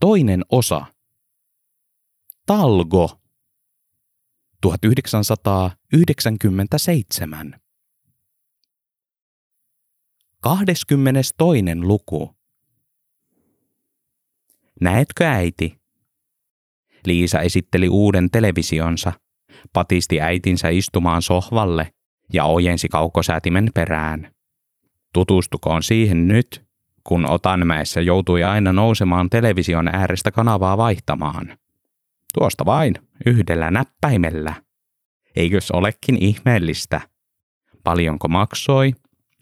Toinen osa. Talgo. 1997. 22. luku. Näetkö äiti? Liisa esitteli uuden televisionsa, patisti äitinsä istumaan sohvalle ja ojensi kaukosäätimen perään. Tutustukoon siihen nyt, kun Otanmäessä joutui aina nousemaan television äärestä kanavaa vaihtamaan. Tuosta vain, yhdellä näppäimellä. Eikös olekin ihmeellistä? Paljonko maksoi?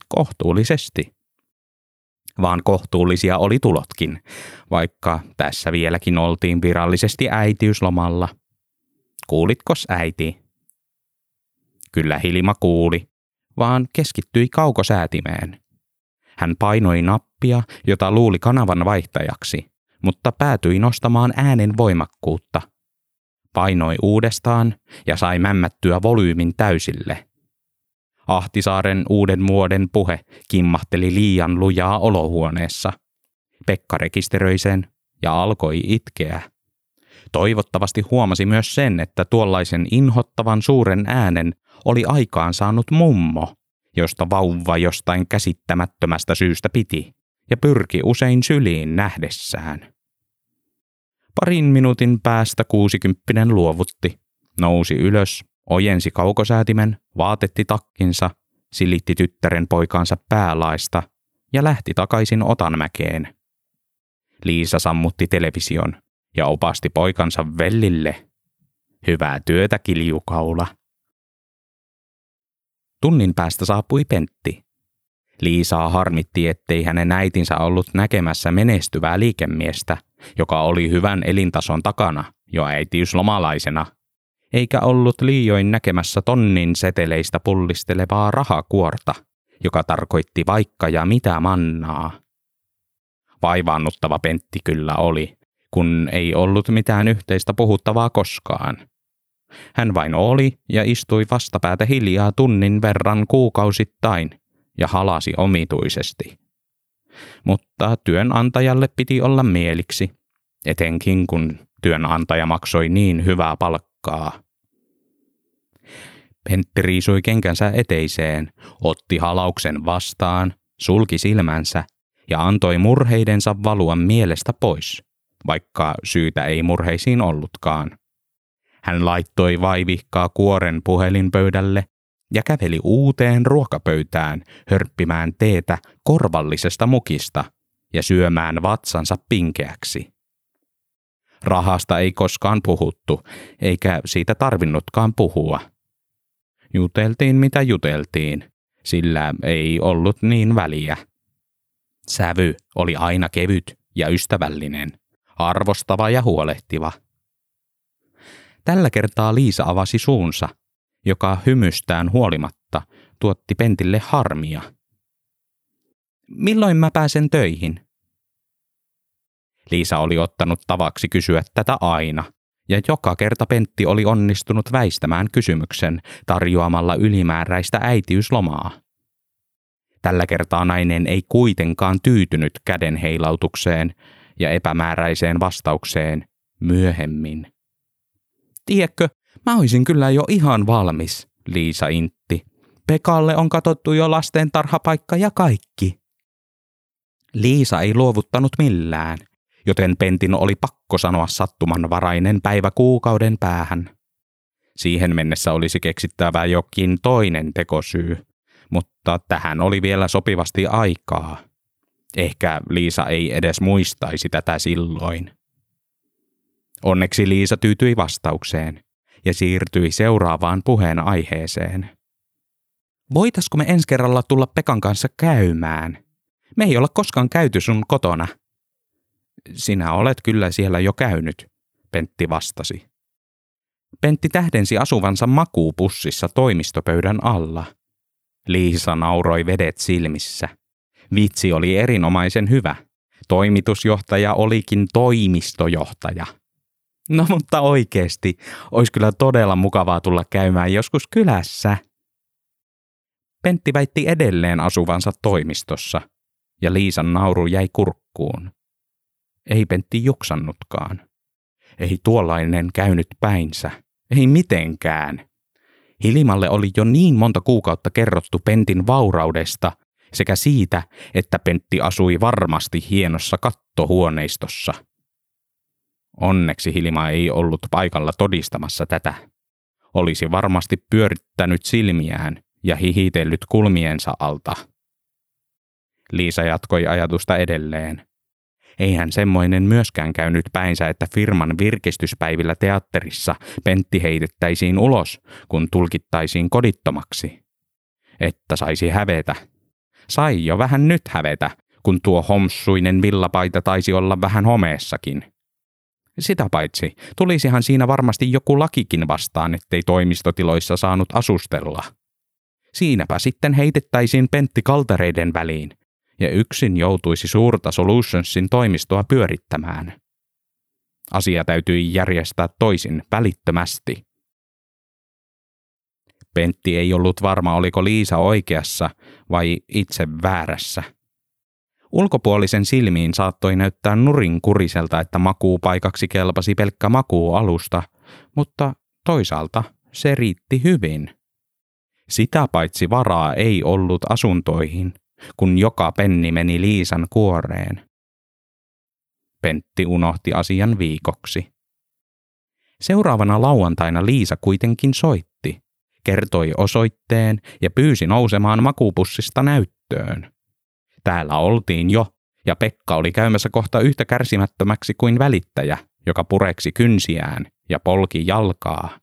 Kohtuullisesti. Vaan kohtuullisia oli tulotkin, vaikka tässä vieläkin oltiin virallisesti äitiyslomalla. Kuulitkos äiti? Kyllä Hilma kuuli, vaan keskittyi kaukosäätimeen. Hän painoi nappia, jota luuli kanavan vaihtajaksi, mutta päätyi nostamaan äänen voimakkuutta. Painoi uudestaan ja sai mämmättyä volyymin täysille. Ahtisaaren uuden vuoden puhe kimmahteli liian lujaa olohuoneessa. Pekka rekisteröi sen ja alkoi itkeä. Toivottavasti huomasi myös sen, että tuollaisen inhottavan suuren äänen oli aikaan saanut mummo, josta vauva jostain käsittämättömästä syystä piti ja pyrki usein syliin nähdessään. Parin minuutin päästä kuusikymppinen luovutti, nousi ylös, ojensi kaukosäätimen, vaatetti takkinsa, silitti tyttären poikaansa päälaista ja lähti takaisin Otanmäkeen. Liisa sammutti television ja opasti poikansa vellille. Hyvää työtä, kiljukaula. Tunnin päästä saapui Pentti. Liisaa harmitti, ettei hänen äitinsä ollut näkemässä menestyvää liikemiestä, joka oli hyvän elintason takana jo äitiyslomalaisena, eikä ollut liioin näkemässä tonnin seteleistä pullistelevaa rahakuorta, joka tarkoitti vaikka ja mitä mannaa. Vaivaannuttava Pentti kyllä oli, kun ei ollut mitään yhteistä puhuttavaa koskaan – hän vain oli ja istui vastapäätä hiljaa tunnin verran kuukausittain ja halasi omituisesti. Mutta työnantajalle piti olla mieliksi, etenkin kun työnantaja maksoi niin hyvää palkkaa. Pentti riisui kenkänsä eteiseen, otti halauksen vastaan, sulki silmänsä ja antoi murheidensa valua mielestä pois, vaikka syytä ei murheisiin ollutkaan. Hän laittoi vaivihkaa kuoren puhelinpöydälle ja käveli uuteen ruokapöytään hörppimään teetä korvallisesta mukista ja syömään vatsansa pinkeäksi. Rahasta ei koskaan puhuttu, eikä siitä tarvinnutkaan puhua. Juteltiin mitä juteltiin, sillä ei ollut niin väliä. Sävy oli aina kevyt ja ystävällinen, arvostava ja huolehtiva – Tällä kertaa Liisa avasi suunsa, joka hymystään huolimatta tuotti Pentille harmia. Milloin mä pääsen töihin? Liisa oli ottanut tavaksi kysyä tätä aina, ja joka kerta Pentti oli onnistunut väistämään kysymyksen tarjoamalla ylimääräistä äitiyslomaa. Tällä kertaa nainen ei kuitenkaan tyytynyt käden heilautukseen ja epämääräiseen vastaukseen myöhemmin. Tiedätkö, mä olisin kyllä jo ihan valmis, Liisa intti. Pekalle on katottu jo lasten tarhapaikka ja kaikki. Liisa ei luovuttanut millään, joten Pentin oli pakko sanoa sattumanvarainen päivä kuukauden päähän. Siihen mennessä olisi keksittävä jokin toinen tekosyy, mutta tähän oli vielä sopivasti aikaa. Ehkä Liisa ei edes muistaisi tätä silloin. Onneksi Liisa tyytyi vastaukseen ja siirtyi seuraavaan puheen aiheeseen. Voitaisko me ensi kerralla tulla Pekan kanssa käymään? Me ei olla koskaan käyty sun kotona. Sinä olet kyllä siellä jo käynyt, Pentti vastasi. Pentti tähdensi asuvansa makuupussissa toimistopöydän alla. Liisa nauroi vedet silmissä. Vitsi oli erinomaisen hyvä. Toimitusjohtaja olikin toimistojohtaja. No mutta oikeesti, olisi kyllä todella mukavaa tulla käymään joskus kylässä. Pentti väitti edelleen asuvansa toimistossa, ja Liisan nauru jäi kurkkuun. ei Pentti juksannutkaan. Ei tuollainen käynyt päinsä. Ei mitenkään. Hilimalle oli jo niin monta kuukautta kerrottu Pentin vauraudesta sekä siitä, että Pentti asui varmasti hienossa kattohuoneistossa. Onneksi Hilima ei ollut paikalla todistamassa tätä. Olisi varmasti pyörittänyt silmiään ja hihitellyt kulmiensa alta. Liisa jatkoi ajatusta edelleen. Eihän semmoinen myöskään käynyt päinsä, että firman virkistyspäivillä teatterissa Pentti heitettäisiin ulos, kun tulkittaisiin kodittomaksi. Että saisi hävetä. Sai jo vähän nyt hävetä, kun tuo homssuinen villapaita taisi olla vähän homeessakin. Sitä paitsi, tulisihan siinä varmasti joku lakikin vastaan, ettei toimistotiloissa saanut asustella. Siinäpä sitten heitettäisiin Pentti kaltereiden väliin, ja yksin joutuisi suurta Solutionsin toimistoa pyörittämään. Asia täytyi järjestää toisin välittömästi. Pentti ei ollut varma, oliko Liisa oikeassa vai itse väärässä. Ulkopuolisen silmiin saattoi näyttää nurin kuriselta, että makuupaikaksi kelpasi pelkkä makuualusta, mutta toisaalta se riitti hyvin. Sitä paitsi varaa ei ollut asuntoihin – kun joka penni meni Liisan kuoreen. Pentti unohti asian viikoksi. Seuraavana lauantaina Liisa kuitenkin soitti, kertoi osoitteen ja pyysi nousemaan makuupussista näyttöön. Täällä oltiin jo, ja Pekka oli käymässä kohta yhtä kärsimättömäksi kuin välittäjä, joka pureksi kynsiään ja polki jalkaa.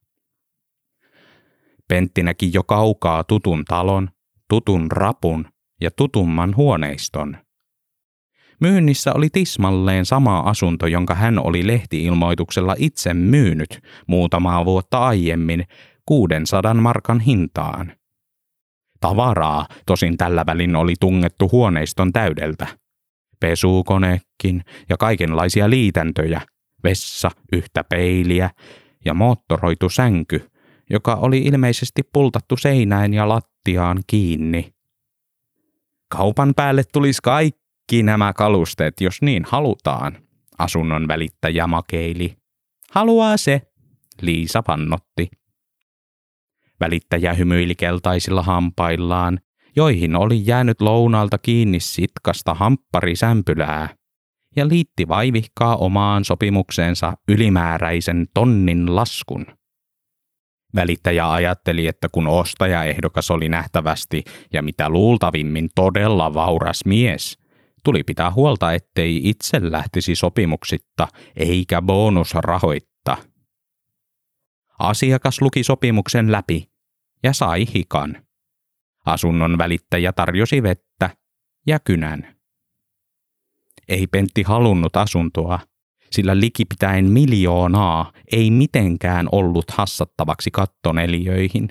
Pentti näki jo kaukaa tutun talon, tutun rapun ja tutumman huoneiston. Myynnissä oli tismalleen sama asunto, jonka hän oli lehtiilmoituksella itse myynyt muutamaa vuotta aiemmin 600 markan hintaan. Tavaraa tosin tällä välin oli tungettu huoneiston täydeltä. Pesukonekin ja kaikenlaisia liitäntöjä, vessa, yhtä peiliä ja moottoroitu sänky, joka oli ilmeisesti pultattu seinään ja lattiaan kiinni. Kaupan päälle tulisi kaikki nämä kalusteet, jos niin halutaan, asunnon välittäjä makeili. Haluaa se, Liisa vannotti. Välittäjä hymyili keltaisilla hampaillaan, joihin oli jäänyt lounalta kiinni sitkasta hampparisämpylää, ja liitti vaivihkaa omaan sopimukseensa ylimääräisen tonnin laskun. Välittäjä ajatteli, että kun ostajaehdokas oli nähtävästi ja mitä luultavimmin todella vauras mies, tuli pitää huolta, ettei itse lähtisi sopimuksitta eikä bonusrahoitta. Asiakas luki sopimuksen läpi ja sai hikan. Asunnon välittäjä tarjosi vettä ja kynän. Ei Pentti halunnut asuntoa, sillä likipitäen miljoonaa ei mitenkään ollut hassattavaksi kattoneliöihin.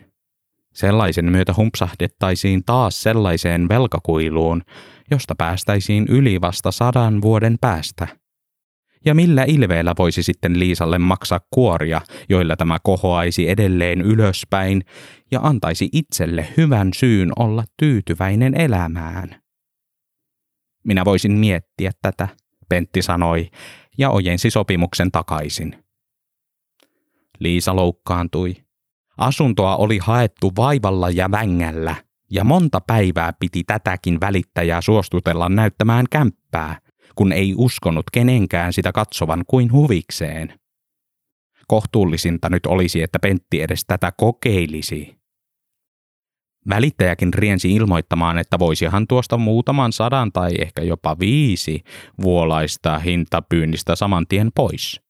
Sellaisen myötä humpsahdettaisiin taas sellaiseen velkakuiluun, josta päästäisiin yli vasta sadan vuoden päästä. Ja millä ilveellä voisi sitten Liisalle maksaa kuoria, joilla tämä kohoaisi edelleen ylöspäin ja antaisi itselle hyvän syyn olla tyytyväinen elämään? Minä voisin miettiä tätä, Pentti sanoi, ja ojensi sopimuksen takaisin. Liisa loukkaantui. Asuntoa oli haettu vaivalla ja vängällä, ja monta päivää piti tätäkin välittäjää suostutella näyttämään kämppää, kun ei uskonut kenenkään sitä katsovan kuin huvikseen. Kohtuullisinta nyt olisi, että Pentti edes tätä kokeilisi. Välittäjäkin riensi ilmoittamaan, että voisihan tuosta muutaman sadan tai ehkä jopa viisi vuolaista hintapyynnistä saman tien pois.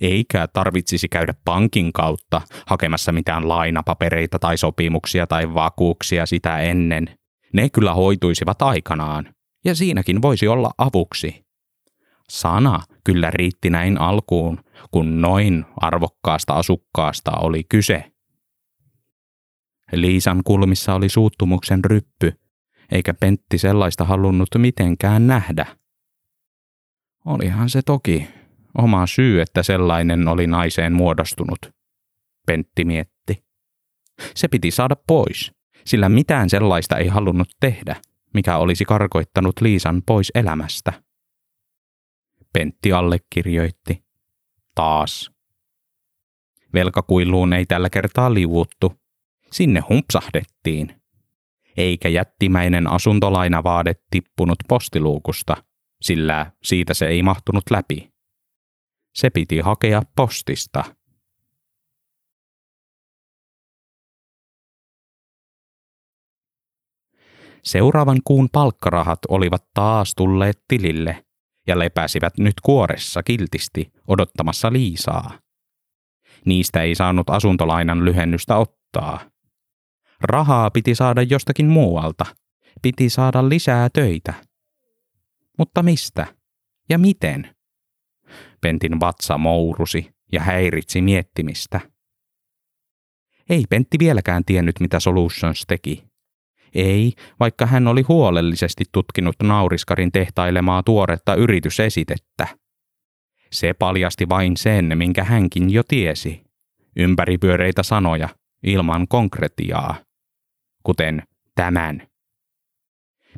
Eikä tarvitsisi käydä pankin kautta hakemassa mitään lainapapereita tai sopimuksia tai vakuuksia sitä ennen. Ne kyllä hoituisivat aikanaan, ja siinäkin voisi olla avuksi. Sana kyllä riitti näin alkuun, kun noin arvokkaasta asukkaasta oli kyse – Liisan kulmissa oli suuttumuksen ryppy, eikä Pentti sellaista halunnut mitenkään nähdä. Olihan se toki oma syy, että sellainen oli naiseen muodostunut, Pentti mietti. Se piti saada pois, sillä mitään sellaista ei halunnut tehdä, mikä olisi karkoittanut Liisan pois elämästä. Pentti allekirjoitti. Taas. Velkakuiluun ei tällä kertaa liuuttu. Sinne humpsahdettiin. Eikä jättimäinen asuntolainavaade tippunut postiluukusta, sillä siitä se ei mahtunut läpi. Se piti hakea postista. Seuraavan kuun palkkarahat olivat taas tulleet tilille ja lepäsivät nyt kuoressa kiltisti odottamassa Liisaa. Niistä ei saanut asuntolainan lyhennystä ottaa. Rahaa piti saada jostakin muualta. Piti saada lisää töitä. Mutta mistä? Ja miten? Pentin vatsa mourusi ja häiritsi miettimistä. Ei Pentti vieläkään tiennyt, mitä Solutions teki. Ei, vaikka hän oli huolellisesti tutkinut nauriskarin tehtailemaa tuoretta yritysesitettä. Se paljasti vain sen, minkä hänkin jo tiesi. Ympäripyöreitä sanoja, ilman konkretiaa. Kuten tämän.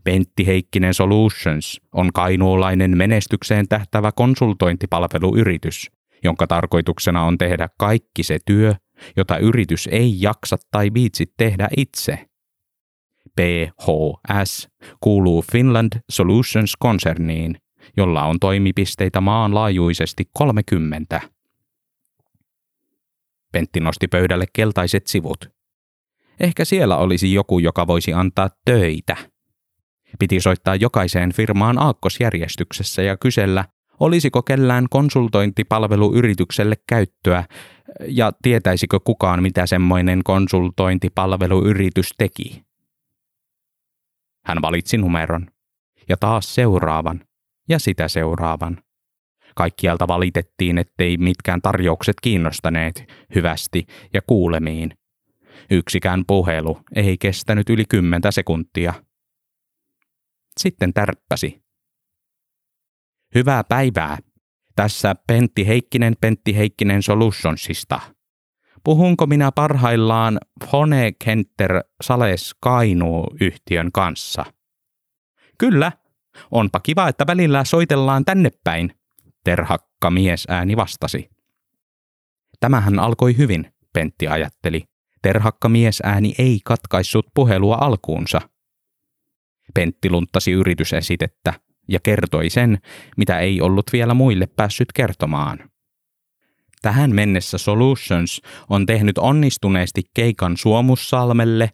Pentti Heikkinen Solutions on kainuulainen menestykseen tähtävä konsultointipalveluyritys, jonka tarkoituksena on tehdä kaikki se työ, jota yritys ei jaksa tai viitsi tehdä itse. PHS kuuluu Finland Solutions-konserniin, jolla on toimipisteitä maanlaajuisesti 30. Pentti nosti pöydälle keltaiset sivut. Ehkä siellä olisi joku, joka voisi antaa töitä. Piti soittaa jokaiseen firmaan aakkosjärjestyksessä ja kysellä, olisiko kellään konsultointipalveluyritykselle käyttöä ja tietäisikö kukaan, mitä semmoinen konsultointipalveluyritys teki. Hän valitsi numeron ja taas seuraavan ja sitä seuraavan. Kaikkialta valitettiin, ettei mitkään tarjoukset kiinnostaneet hyvästi ja kuulemiin. Yksikään puhelu ei kestänyt yli kymmentä sekuntia. Sitten tärppäsi. Hyvää päivää. Tässä Pentti Heikkinen Pentti Heikkinen Solutionsista. Puhunko minä parhaillaan Fone Kenter Sales Kainuu-yhtiön kanssa? Kyllä. Onpa kiva, että välillä soitellaan tänne päin, terhakka ääni vastasi. Tämähän alkoi hyvin, Pentti ajatteli. Terhakka ääni ei katkaissut puhelua alkuunsa. Pentti lunttasi yritysesitettä ja kertoi sen, mitä ei ollut vielä muille päässyt kertomaan. Tähän mennessä Solutions on tehnyt onnistuneesti keikan Suomussalmelle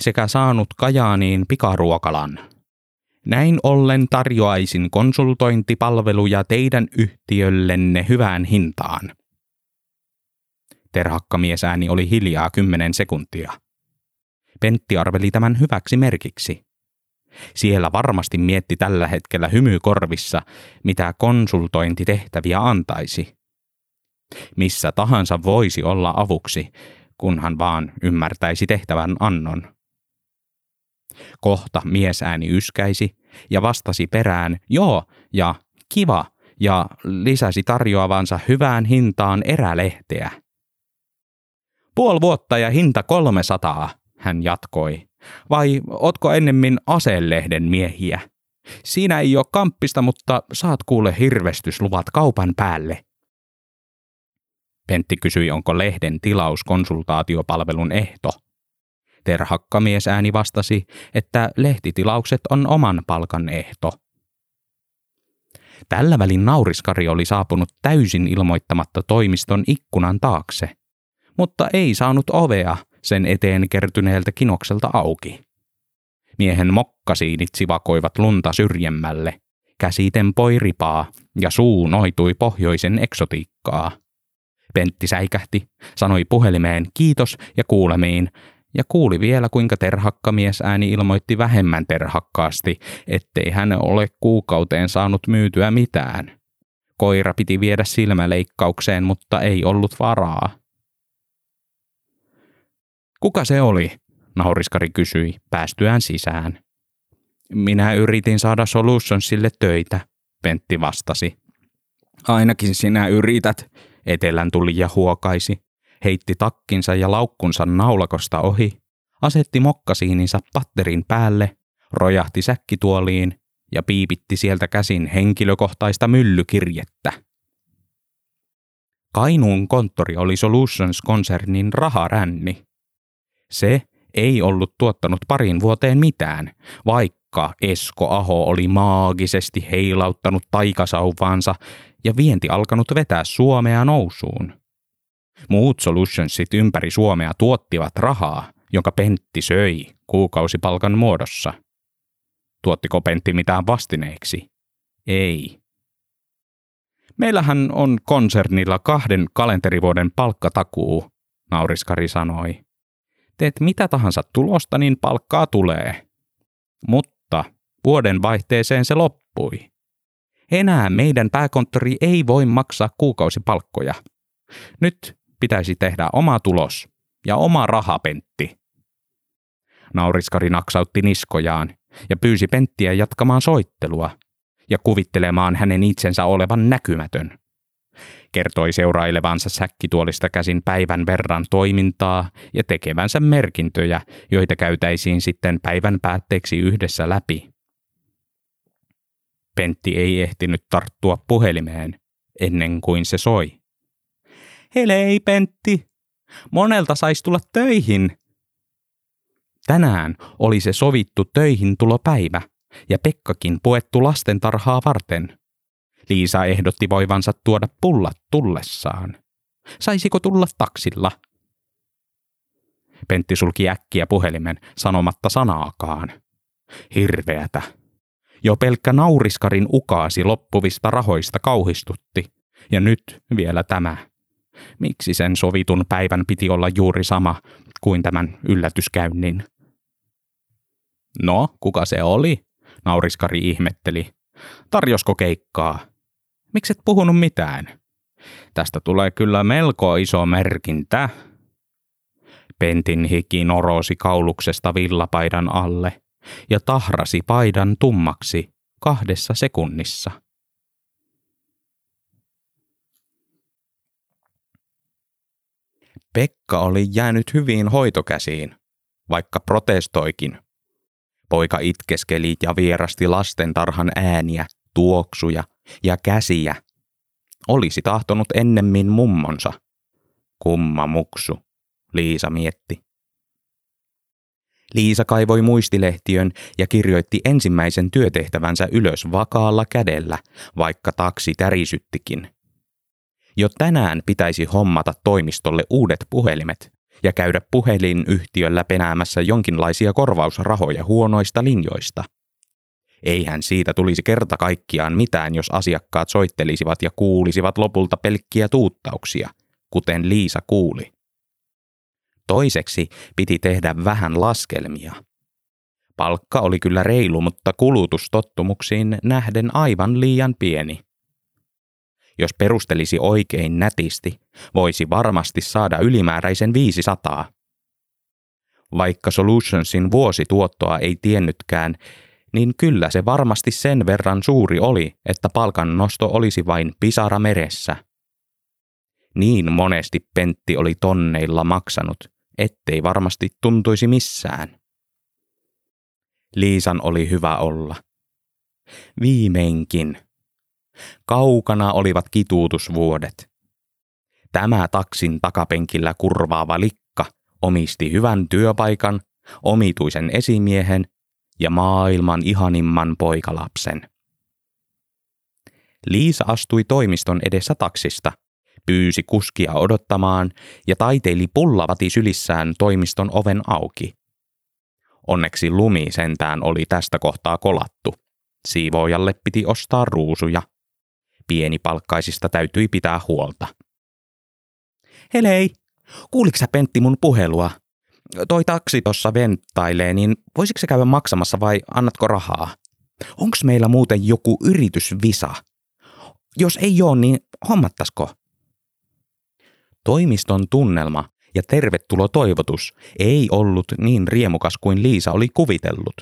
sekä saanut Kajaaniin pikaruokalan. Näin ollen tarjoaisin konsultointipalveluja teidän yhtiöllenne hyvään hintaan. Terhakkamiesääni oli hiljaa kymmenen sekuntia. Pentti arveli tämän hyväksi merkiksi. Siellä varmasti mietti tällä hetkellä hymykorvissa, mitä konsultointitehtäviä antaisi. Missä tahansa voisi olla avuksi, kunhan vaan ymmärtäisi tehtävän annon. Kohta miesääni yskäisi ja vastasi perään joo ja kiva ja lisäsi tarjoavansa hyvään hintaan erälehteä. Puoli vuotta ja hinta 300, hän jatkoi. Vai otko ennemmin aselehden miehiä? Siinä ei ole kamppista, mutta saat kuule hirvestysluvat kaupan päälle. Pentti kysyi, onko lehden tilaus konsultaatiopalvelun ehto. Terhakkamies ääni vastasi, että lehtitilaukset on oman palkan ehto. Tällä välin nauriskari oli saapunut täysin ilmoittamatta toimiston ikkunan taakse, mutta ei saanut ovea sen eteen kertyneeltä kinokselta auki. Miehen mokkasiinit sivakoivat lunta syrjemmälle, käsi tempoi ripaa ja suu noitui pohjoisen eksotiikkaa. Pentti säikähti, sanoi puhelimeen kiitos ja kuulemiin, ja kuuli vielä kuinka terhakkamies ääni ilmoitti vähemmän terhakkaasti, ettei hän ole kuukauteen saanut myytyä mitään. Koira piti viedä silmäleikkaukseen, mutta ei ollut varaa. Kuka se oli? Nauriskari kysyi, päästyään sisään. Minä yritin saada Solutionsille töitä, Pentti vastasi. Ainakin sinä yrität, Etelän tuli ja huokaisi, heitti takkinsa ja laukkunsa naulakosta ohi, asetti mokkasiininsa patterin päälle, rojahti säkkituoliin ja piipitti sieltä käsin henkilökohtaista myllykirjettä. Kainuun konttori oli Solutions-konsernin raharänni. Se ei ollut tuottanut parin vuoteen mitään, vaikka Esko Aho oli maagisesti heilauttanut taikasauvaansa ja vienti alkanut vetää Suomea nousuun. Muut solutionsit ympäri Suomea tuottivat rahaa, jonka Pentti söi kuukausipalkan muodossa. Tuottiko Pentti mitään vastineeksi? Ei. Meillähän on konsernilla kahden kalenterivuoden palkkatakuu, nauriskari sanoi. Teet mitä tahansa tulosta, niin palkkaa tulee. Mutta vuoden vaihteeseen se loppui. Enää meidän pääkonttori ei voi maksaa kuukausipalkkoja. Nyt pitäisi tehdä oma tulos ja oma rahapentti. Nauriskari naksautti niskojaan ja pyysi Penttiä jatkamaan soittelua ja kuvittelemaan hänen itsensä olevan näkymätön. Kertoi seurailevansa säkkituolista käsin päivän verran toimintaa ja tekevänsä merkintöjä, joita käytäisiin sitten päivän päätteeksi yhdessä läpi. Pentti ei ehtinyt tarttua puhelimeen ennen kuin se soi. Helei, Pentti! Monelta saisi tulla töihin. Tänään oli se sovittu töihin tulopäivä ja Pekkakin puettu lastentarhaa varten. Liisa ehdotti voivansa tuoda pullat tullessaan. Saisiko tulla taksilla? Pentti sulki äkkiä puhelimen sanomatta sanaakaan. Hirveätä. Jo pelkkä nauriskarin ukaasi loppuvista rahoista kauhistutti. Ja nyt vielä tämä. Miksi sen sovitun päivän piti olla juuri sama kuin tämän yllätyskäynnin? No, kuka se oli? Nauriskari ihmetteli. Tarjosko keikkaa? Mikset puhunut mitään? Tästä tulee kyllä melko iso merkintä. Pentin hiki norosi kauluksesta villapaidan alle ja tahrasi paidan tummaksi kahdessa sekunnissa. Pekka oli jäänyt hyvin hoitokäsiin, vaikka protestoikin. Poika itkeskeli ja vierasti lastentarhan ääniä, tuoksuja ja käsiä. Olisi tahtonut ennemmin mummonsa. Kumma muksu, Liisa mietti. Liisa kaivoi muistilehtiön ja kirjoitti ensimmäisen työtehtävänsä ylös vakaalla kädellä, vaikka taksi tärisyttikin. Jo tänään pitäisi hommata toimistolle uudet puhelimet ja käydä puhelinyhtiöllä penäämässä jonkinlaisia korvausrahoja huonoista linjoista. Eihän siitä tulisi kerta kaikkiaan mitään, jos asiakkaat soittelisivat ja kuulisivat lopulta pelkkiä tuuttauksia, kuten Liisa kuuli. Toiseksi piti tehdä vähän laskelmia. Palkka oli kyllä reilu, mutta kulutustottumuksiin nähden aivan liian pieni. Jos perustelisi oikein nätisti, voisi varmasti saada ylimääräisen 500. Vaikka Solutionsin vuosituottoa ei tiennytkään, niin kyllä se varmasti sen verran suuri oli, että palkan nosto olisi vain pisara meressä. Niin monesti Pentti oli tonneilla maksanut, ettei varmasti tuntuisi missään. Liisan oli hyvä olla. Viimeinkin. Kaukana olivat kituutusvuodet. Tämä taksin takapenkillä kurvaava likka omisti hyvän työpaikan, omituisen esimiehen ja maailman ihanimman poikalapsen. Liisa astui toimiston edessä taksista, pyysi kuskia odottamaan ja taiteili pullavati sylissään toimiston oven auki. Onneksi lumi sentään oli tästä kohtaa kolattu. Siivoojalle piti ostaa ruusuja. Pienipalkkaisista täytyi pitää huolta. Helei, kuuliksä Pentti mun puhelua? Toi taksi tossa venttailee, niin voisiko se käydä maksamassa vai annatko rahaa? Onks meillä muuten joku yritysvisa? Jos ei oo, niin hommattasko? Toimiston tunnelma ja tervetulo toivotus ei ollut niin riemukas kuin Liisa oli kuvitellut.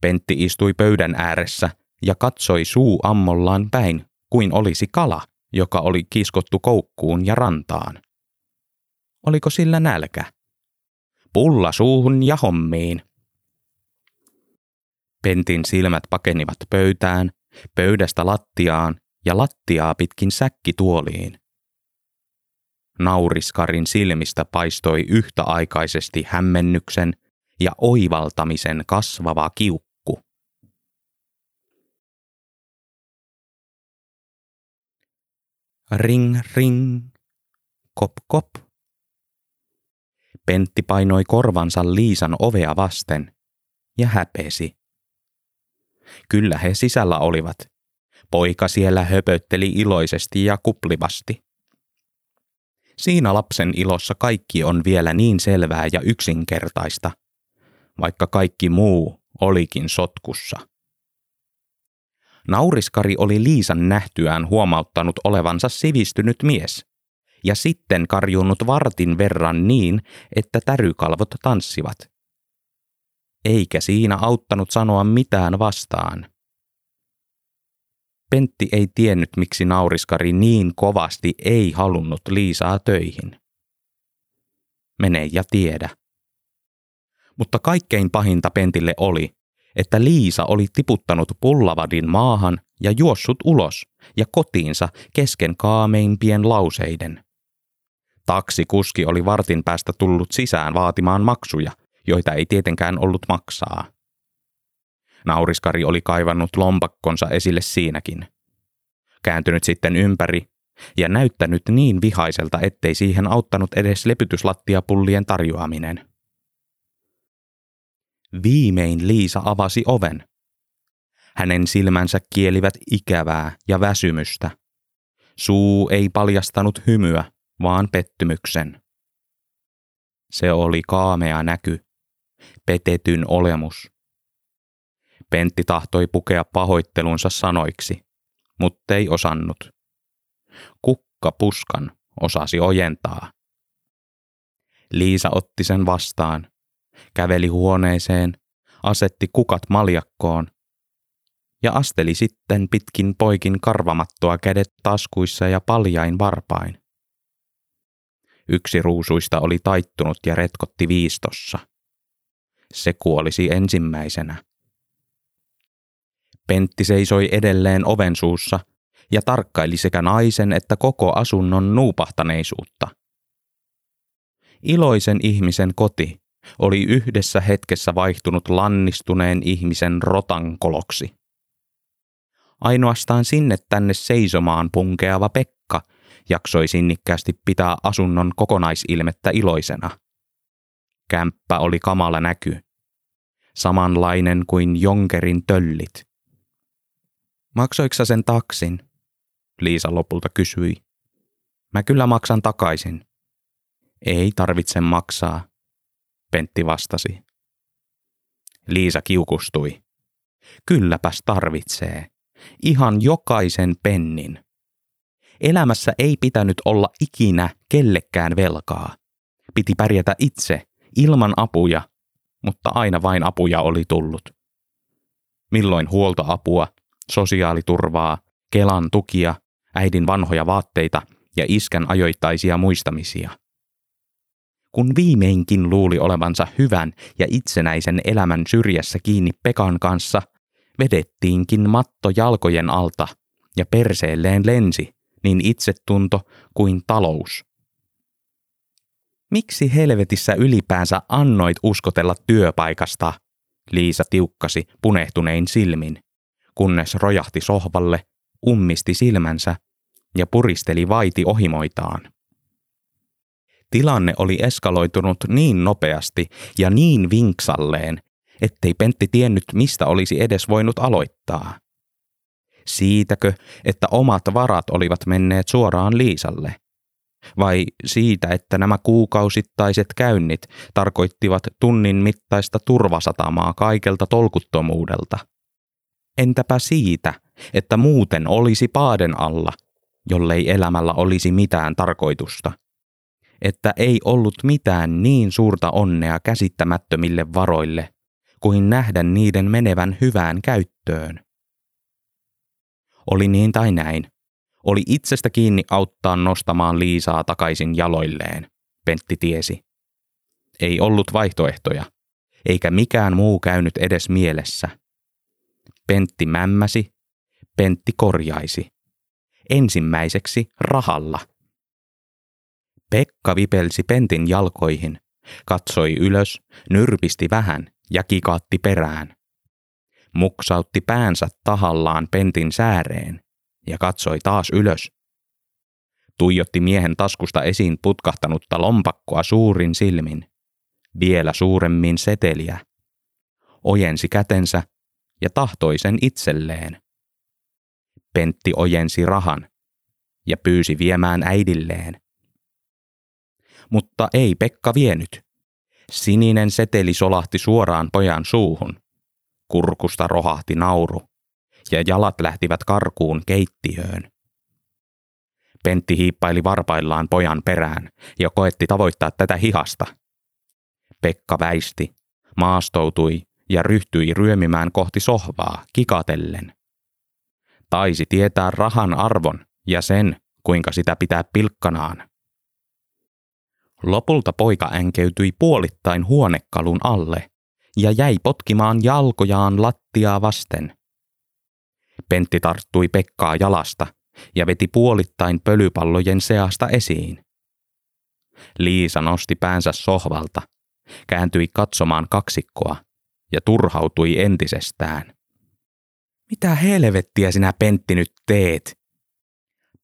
Pentti istui pöydän ääressä ja katsoi suu ammollaan päin, kuin olisi kala, joka oli kiskottu koukkuun ja rantaan. Oliko sillä nälkä? Pulla suuhun ja hommiin. Pentin silmät pakenivat pöytään, pöydästä lattiaan ja lattiaa pitkin säkkituoliin. Nauriskarin silmistä paistoi yhtäaikaisesti hämmennyksen ja oivaltamisen kasvava kiukku. Ring, ring, kop, kop. Pentti painoi korvansa Liisan ovea vasten ja häpesi. Kyllä he sisällä olivat. Poika siellä höpötteli iloisesti ja kuplivasti. Siinä lapsen ilossa kaikki on vielä niin selvää ja yksinkertaista, vaikka kaikki muu olikin sotkussa. Nauriskari oli Liisan nähtyään huomauttanut olevansa sivistynyt mies, ja sitten karjunut vartin verran niin, että tärykalvot tanssivat. Eikä siinä auttanut sanoa mitään vastaan. Pentti ei tiennyt, miksi nauriskari niin kovasti ei halunnut Liisaa töihin. Mene ja tiedä. Mutta kaikkein pahinta Pentille oli, että Liisa oli tiputtanut pullavadin maahan ja juossut ulos ja kotiinsa kesken kaameimpien lauseiden. Taksikuski oli vartin päästä tullut sisään vaatimaan maksuja, joita ei tietenkään ollut maksaa. Nauriskari oli kaivannut lompakkonsa esille siinäkin. Kääntynyt sitten ympäri ja näyttänyt niin vihaiselta, ettei siihen auttanut edes lepytyslattiapullien tarjoaminen. Viimein Liisa avasi oven. Hänen silmänsä kielivät ikävää ja väsymystä. Suu ei paljastanut hymyä, vaan pettymyksen. Se oli kaamea näky, petetyn olemus. Pentti tahtoi pukea pahoittelunsa sanoiksi, mutta ei osannut. Kukka puskan osasi ojentaa. Liisa otti sen vastaan, käveli huoneeseen, asetti kukat maljakkoon ja asteli sitten pitkin poikin karvamattoa kädet taskuissa ja paljain varpain. Yksi ruusuista oli taittunut ja retkotti viistossa. Se kuolisi ensimmäisenä. Pentti seisoi edelleen oven suussa ja tarkkaili sekä naisen että koko asunnon nuupahtaneisuutta. Iloisen ihmisen koti oli yhdessä hetkessä vaihtunut lannistuneen ihmisen rotankoloksi. Ainoastaan sinne tänne seisomaan punkeava Pekka jaksoi sinnikkäästi pitää asunnon kokonaisilmettä iloisena. Kämppä oli kamala näky, samanlainen kuin jonkerin töllit. Maksoiksa sen taksin? Liisa lopulta kysyi. Mä kyllä maksan takaisin. Ei tarvitse maksaa, Pentti vastasi. Liisa kiukustui. Kylläpäs tarvitsee. Ihan jokaisen pennin. Elämässä ei pitänyt olla ikinä kellekään velkaa. Piti pärjätä itse, ilman apuja, mutta aina vain apuja oli tullut. Milloin huoltoapua, sosiaaliturvaa, Kelan tukia, äidin vanhoja vaatteita ja iskän ajoittaisia muistamisia. Kun viimeinkin luuli olevansa hyvän ja itsenäisen elämän syrjässä kiinni Pekan kanssa, vedettiinkin matto jalkojen alta ja perseelleen lensi niin itsetunto kuin talous. Miksi helvetissä ylipäänsä annoit uskotella työpaikasta? Liisa tiukkasi punehtunein silmin kunnes rojahti sohvalle, ummisti silmänsä ja puristeli vaiti ohimoitaan. Tilanne oli eskaloitunut niin nopeasti ja niin vinksalleen, ettei Pentti tiennyt, mistä olisi edes voinut aloittaa. Siitäkö, että omat varat olivat menneet suoraan Liisalle? Vai siitä, että nämä kuukausittaiset käynnit tarkoittivat tunnin mittaista turvasatamaa kaikelta tolkuttomuudelta – Entäpä siitä, että muuten olisi paaden alla, jollei elämällä olisi mitään tarkoitusta? Että ei ollut mitään niin suurta onnea käsittämättömille varoille, kuin nähdä niiden menevän hyvään käyttöön. Oli niin tai näin. Oli itsestä kiinni auttaa nostamaan Liisaa takaisin jaloilleen, Pentti tiesi. Ei ollut vaihtoehtoja, eikä mikään muu käynyt edes mielessä – Pentti mämmäsi, Pentti korjaisi. Ensimmäiseksi rahalla. Pekka vipelsi Pentin jalkoihin, katsoi ylös, nyrpisti vähän ja kikaatti perään. Muksautti päänsä tahallaan Pentin sääreen ja katsoi taas ylös. Tuijotti miehen taskusta esiin putkahtanutta lompakkoa suurin silmin, vielä suuremmin seteliä. Ojensi kätensä ja tahtoi sen itselleen. Pentti ojensi rahan ja pyysi viemään äidilleen. Mutta ei Pekka vienyt. Sininen seteli solahti suoraan pojan suuhun. Kurkusta rohahti nauru ja jalat lähtivät karkuun keittiöön. Pentti hiippaili varpaillaan pojan perään ja koetti tavoittaa tätä hihasta. Pekka väisti, maastoutui ja ryhtyi ryömimään kohti sohvaa kikatellen. Taisi tietää rahan arvon ja sen, kuinka sitä pitää pilkkanaan. Lopulta poika änkeytyi puolittain huonekalun alle ja jäi potkimaan jalkojaan lattiaa vasten. Pentti tarttui Pekkaa jalasta ja veti puolittain pölypallojen seasta esiin. Liisa nosti päänsä sohvalta, kääntyi katsomaan kaksikkoa ja turhautui entisestään. Mitä helvettiä sinä Pentti nyt teet?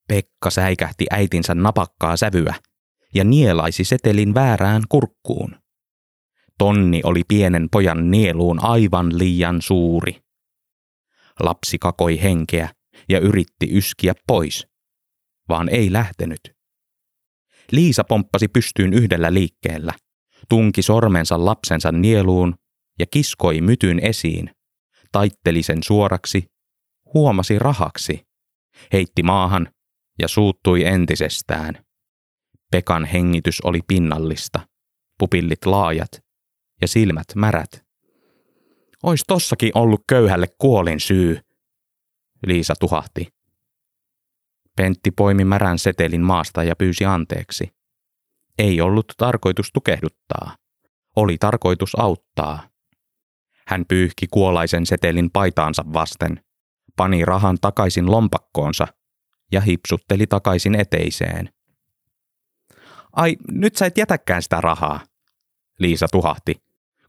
Pekka säikähti äitinsä napakkaa sävyä ja nielaisi setelin väärään kurkkuun. Tonni oli pienen pojan nieluun aivan liian suuri. Lapsi kakoi henkeä ja yritti yskiä pois, vaan ei lähtenyt. Liisa pomppasi pystyyn yhdellä liikkeellä, tunki sormensa lapsensa nieluun ja kiskoi mytyn esiin, taitteli sen suoraksi, huomasi rahaksi, heitti maahan ja suuttui entisestään. Pekan hengitys oli pinnallista, pupillit laajat ja silmät märät. Ois tossakin ollut köyhälle kuolin syy, Liisa tuhahti. Pentti poimi märän setelin maasta ja pyysi anteeksi. Ei ollut tarkoitus tukehduttaa. Oli tarkoitus auttaa. Hän pyyhki kuolaisen setelin paitaansa vasten, pani rahan takaisin lompakkoonsa ja hipsutteli takaisin eteiseen. Ai, nyt sä et jätäkään sitä rahaa, Liisa tuhahti,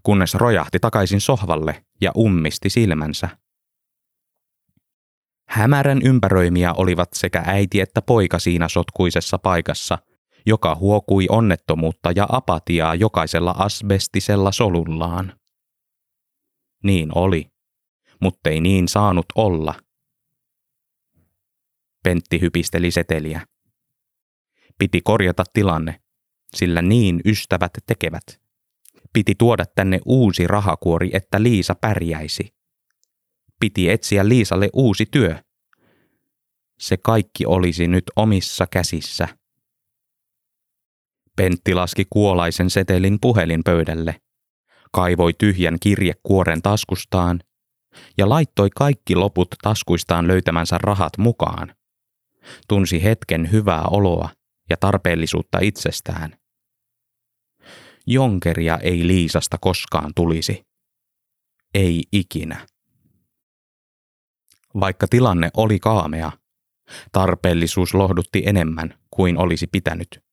kunnes rojahti takaisin sohvalle ja ummisti silmänsä. Hämärän ympäröimiä olivat sekä äiti että poika siinä sotkuisessa paikassa, joka huokui onnettomuutta ja apatiaa jokaisella asbestisella solullaan. Niin oli, mutta ei niin saanut olla. Pentti hypisteli seteliä. Piti korjata tilanne, sillä niin ystävät tekevät. Piti tuoda tänne uusi rahakuori, että Liisa pärjäisi. Piti etsiä Liisalle uusi työ. Se kaikki olisi nyt omissa käsissä. Pentti laski kuolaisen setelin puhelinpöydälle, kaivoi tyhjän kirjekuoren taskustaan ja laittoi kaikki loput taskuistaan löytämänsä rahat mukaan. Tunsi hetken hyvää oloa ja tarpeellisuutta itsestään. Jonkeria ei Liisasta koskaan tulisi. Ei ikinä. Vaikka tilanne oli kaamea, tarpeellisuus lohdutti enemmän kuin olisi pitänyt.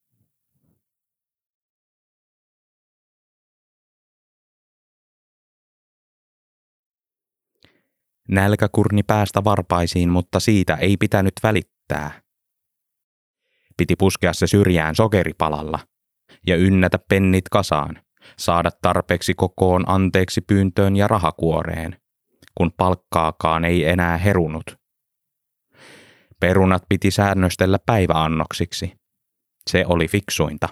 Nälkäkurni päästä varpaisiin, mutta siitä ei pitänyt välittää. Piti puskea se syrjään sokeripalalla ja ynnätä pennit kasaan, saada tarpeeksi kokoon anteeksi pyyntöön ja rahakuoreen, kun palkkaakaan ei enää herunut. Perunat piti säännöstellä päiväannoksiksi. Se oli fiksuinta.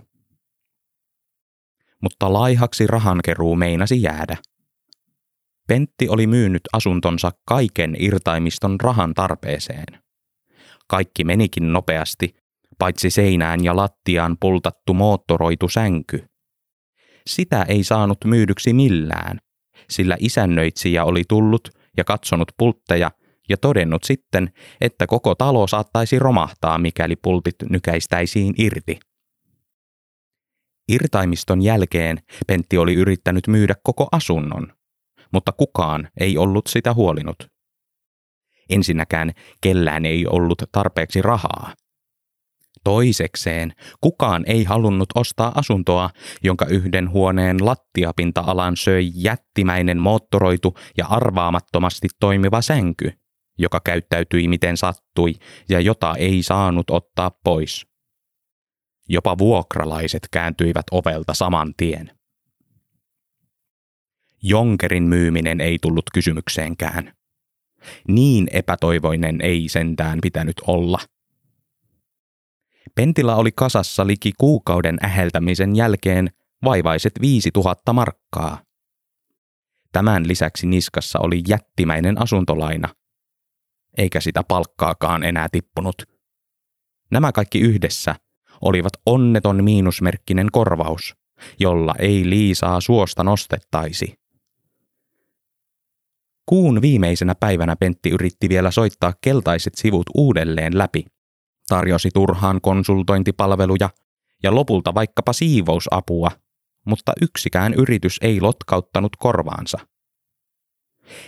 Mutta laihaksi rahankeruu meinasi jäädä. Pentti oli myynyt asuntonsa kaiken irtaimiston rahan tarpeeseen. Kaikki menikin nopeasti, paitsi seinään ja lattiaan pultattu moottoroitu sänky. Sitä ei saanut myydyksi millään, sillä isännöitsijä oli tullut ja katsonut pultteja ja todennut sitten, että koko talo saattaisi romahtaa, mikäli pultit nykäistäisiin irti. Irtaimiston jälkeen Pentti oli yrittänyt myydä koko asunnon, mutta kukaan ei ollut sitä huolinut. Ensinnäkään kellään ei ollut tarpeeksi rahaa. Toisekseen, kukaan ei halunnut ostaa asuntoa, jonka yhden huoneen lattiapinta-alan söi jättimäinen moottoroitu ja arvaamattomasti toimiva sänky, joka käyttäytyi miten sattui ja jota ei saanut ottaa pois. Jopa vuokralaiset kääntyivät ovelta saman tien. Jonkerin myyminen ei tullut kysymykseenkään. Niin epätoivoinen ei sentään pitänyt olla – Pentila oli kasassa liki kuukauden äheltämisen jälkeen vaivaiset 5000 markkaa. Tämän lisäksi niskassa oli jättimäinen asuntolaina. Eikä sitä palkkaakaan enää tippunut. Nämä kaikki yhdessä olivat onneton miinusmerkkinen korvaus, jolla ei Liisaa suosta nostettaisi. Kuun viimeisenä päivänä Pentti yritti vielä soittaa keltaiset sivut uudelleen läpi tarjosi turhaan konsultointipalveluja ja lopulta vaikkapa siivousapua, mutta yksikään yritys ei lotkauttanut korvaansa.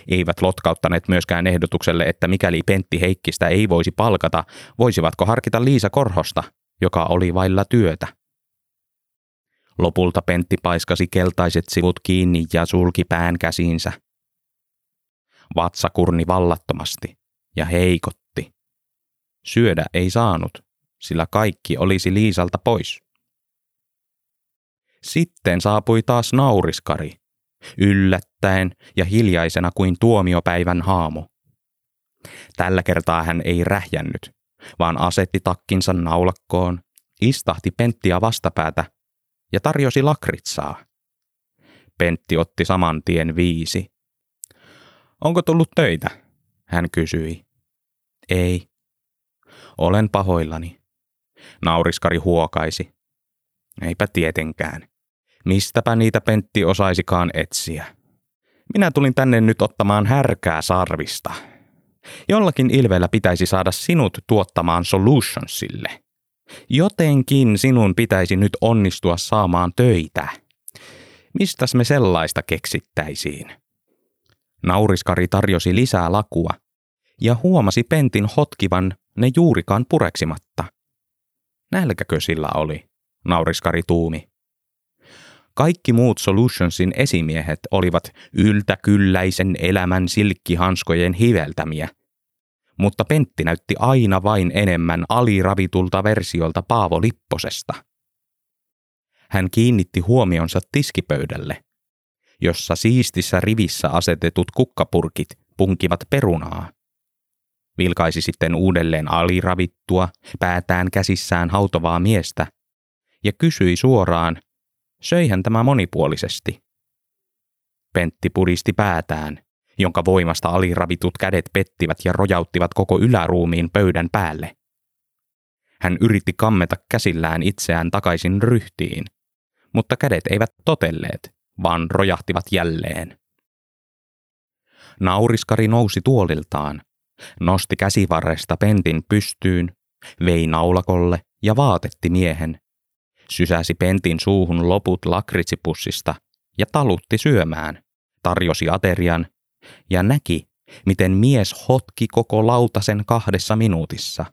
Eivät lotkauttaneet myöskään ehdotukselle, että mikäli Pentti Heikkistä ei voisi palkata, voisivatko harkita Liisa Korhosta, joka oli vailla työtä. Lopulta Pentti paiskasi keltaiset sivut kiinni ja sulki pään käsiinsä. Vatsa kurni vallattomasti ja heikot Syödä ei saanut, sillä kaikki olisi Liisalta pois. Sitten saapui taas nauriskari, yllättäen ja hiljaisena kuin tuomiopäivän haamu. Tällä kertaa hän ei rähjännyt, vaan asetti takkinsa naulakkoon, istahti Penttiä vastapäätä ja tarjosi lakritsaa. Pentti otti saman tien viisi. Onko tullut töitä? Hän kysyi. Ei, olen pahoillani. Nauriskari huokaisi. Eipä tietenkään. Mistäpä niitä Pentti osaisikaan etsiä. Minä tulin tänne nyt ottamaan härkää sarvista. Jollakin ilveellä pitäisi saada sinut tuottamaan solutionsille. Jotenkin sinun pitäisi nyt onnistua saamaan töitä. Mistäs me sellaista keksittäisiin? Nauriskari tarjosi lisää lakua ja huomasi Pentin hotkivan ne juurikaan pureksimatta. Nälkäkö sillä oli, nauriskari tuumi. Kaikki muut Solutionsin esimiehet olivat yltäkylläisen elämän silkkihanskojen hiveltämiä, mutta Pentti näytti aina vain enemmän aliravitulta versiolta Paavo Lipposesta. Hän kiinnitti huomionsa tiskipöydälle, jossa siistissä rivissä asetetut kukkapurkit punkivat perunaa vilkaisi sitten uudelleen aliravittua, päätään käsissään hautovaa miestä, ja kysyi suoraan, söihän tämä monipuolisesti. Pentti pudisti päätään, jonka voimasta aliravitut kädet pettivät ja rojauttivat koko yläruumiin pöydän päälle. Hän yritti kammeta käsillään itseään takaisin ryhtiin, mutta kädet eivät totelleet, vaan rojahtivat jälleen. Nauriskari nousi tuoliltaan nosti käsivarresta pentin pystyyn, vei naulakolle ja vaatetti miehen. Sysäsi pentin suuhun loput lakritsipussista ja talutti syömään, tarjosi aterian ja näki, miten mies hotki koko lautasen kahdessa minuutissa.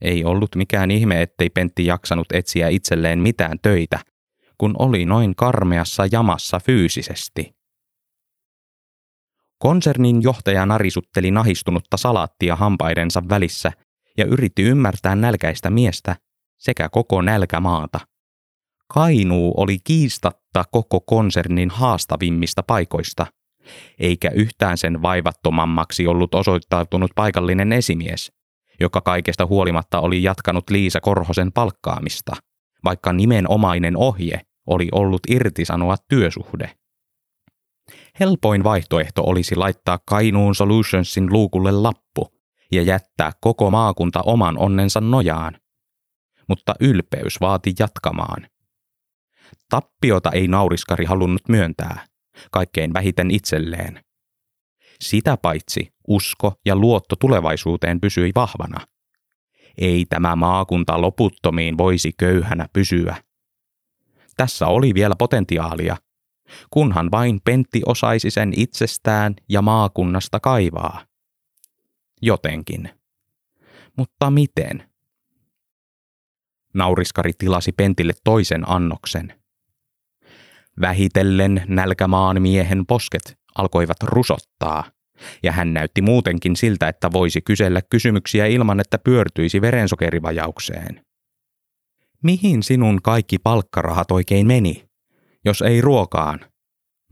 Ei ollut mikään ihme, ettei Pentti jaksanut etsiä itselleen mitään töitä, kun oli noin karmeassa jamassa fyysisesti. Konsernin johtaja narisutteli nahistunutta salaattia hampaidensa välissä ja yritti ymmärtää nälkäistä miestä sekä koko nälkämaata. Kainuu oli kiistatta koko konsernin haastavimmista paikoista, eikä yhtään sen vaivattomammaksi ollut osoittautunut paikallinen esimies, joka kaikesta huolimatta oli jatkanut Liisa Korhosen palkkaamista, vaikka nimenomainen ohje oli ollut irtisanoa työsuhde. Helpoin vaihtoehto olisi laittaa Kainuun Solutionsin luukulle lappu ja jättää koko maakunta oman onnensa nojaan. Mutta ylpeys vaati jatkamaan. Tappiota ei nauriskari halunnut myöntää, kaikkein vähiten itselleen. Sitä paitsi usko ja luotto tulevaisuuteen pysyi vahvana. Ei tämä maakunta loputtomiin voisi köyhänä pysyä. Tässä oli vielä potentiaalia, kunhan vain Pentti osaisi sen itsestään ja maakunnasta kaivaa. jotenkin. Mutta miten? Nauriskari tilasi Pentille toisen annoksen. Vähitellen nälkämaan miehen posket alkoivat rusottaa, ja hän näytti muutenkin siltä, että voisi kysellä kysymyksiä ilman, että pyörtyisi verensokerivajaukseen. Mihin sinun kaikki palkkarahat oikein meni, jos ei ruokaan?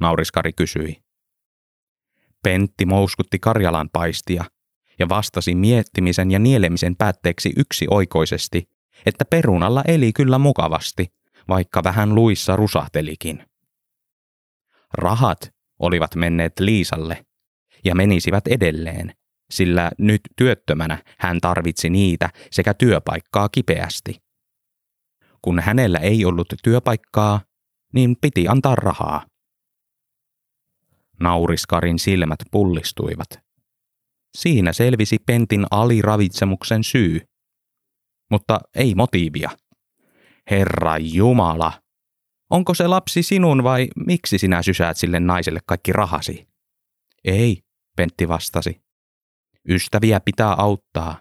Nauriskari kysyi. Pentti mouskutti Karjalan paistia ja vastasi miettimisen ja nielemisen päätteeksi yksi oikoisesti, että perunalla eli kyllä mukavasti, vaikka vähän luissa rusahtelikin. Rahat olivat menneet Liisalle ja menisivät edelleen, sillä nyt työttömänä hän tarvitsi niitä sekä työpaikkaa kipeästi. Kun hänellä ei ollut työpaikkaa, niin piti antaa rahaa. Nauriskarin silmät pullistuivat. Siinä selvisi Pentin aliravitsemuksen syy. Mutta ei motiivia. Herra Jumala, onko se lapsi sinun vai miksi sinä sysäät sille naiselle kaikki rahasi? Ei, Pentti vastasi. Ystäviä pitää auttaa.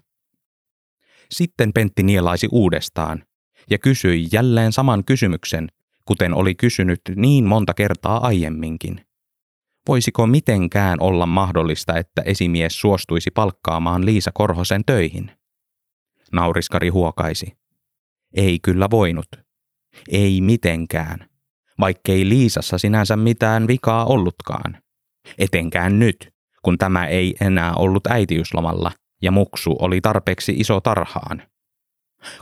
Sitten Pentti nielaisi uudestaan ja kysyi jälleen saman kysymyksen, kuten oli kysynyt niin monta kertaa aiemminkin. Voisiko mitenkään olla mahdollista, että esimies suostuisi palkkaamaan Liisa Korhosen töihin? Nauriskari huokaisi. Ei kyllä voinut. Ei mitenkään. Vaikkei Liisassa sinänsä mitään vikaa ollutkaan. Etenkään nyt, kun tämä ei enää ollut äitiyslomalla ja muksu oli tarpeeksi iso tarhaan.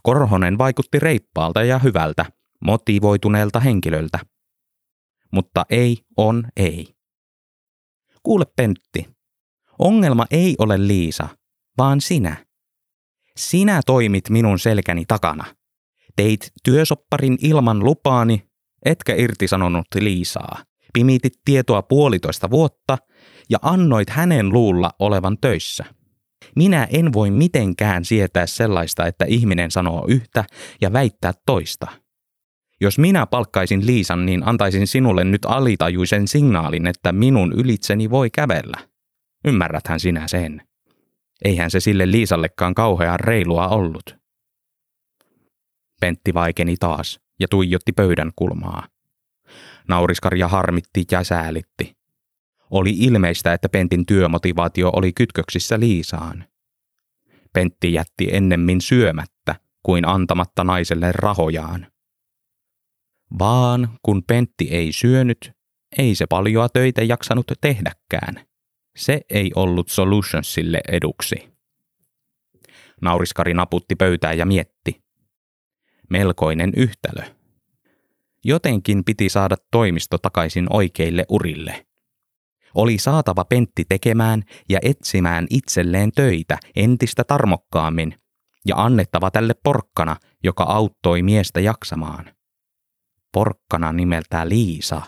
Korhonen vaikutti reippaalta ja hyvältä, motivoituneelta henkilöltä. Mutta ei on ei. Kuule Pentti, ongelma ei ole Liisa, vaan sinä. Sinä toimit minun selkäni takana. Teit työsopparin ilman lupaani, etkä irtisanonut Liisaa. Pimitit tietoa puolitoista vuotta ja annoit hänen luulla olevan töissä. Minä en voi mitenkään sietää sellaista, että ihminen sanoo yhtä ja väittää toista. Jos minä palkkaisin Liisan, niin antaisin sinulle nyt alitajuisen signaalin, että minun ylitseni voi kävellä. Ymmärräthän sinä sen. Eihän se sille Liisallekaan kauhean reilua ollut. Pentti vaikeni taas ja tuijotti pöydän kulmaa. Nauriskarja harmitti ja säälitti. Oli ilmeistä, että Pentin työmotivaatio oli kytköksissä Liisaan. Pentti jätti ennemmin syömättä kuin antamatta naiselle rahojaan. Vaan kun Pentti ei syönyt, ei se paljoa töitä jaksanut tehdäkään. Se ei ollut Solutionsille eduksi. Nauriskari naputti pöytää ja mietti. Melkoinen yhtälö. Jotenkin piti saada toimisto takaisin oikeille urille. Oli saatava Pentti tekemään ja etsimään itselleen töitä entistä tarmokkaammin ja annettava tälle porkkana, joka auttoi miestä jaksamaan porkkana nimeltään Liisa.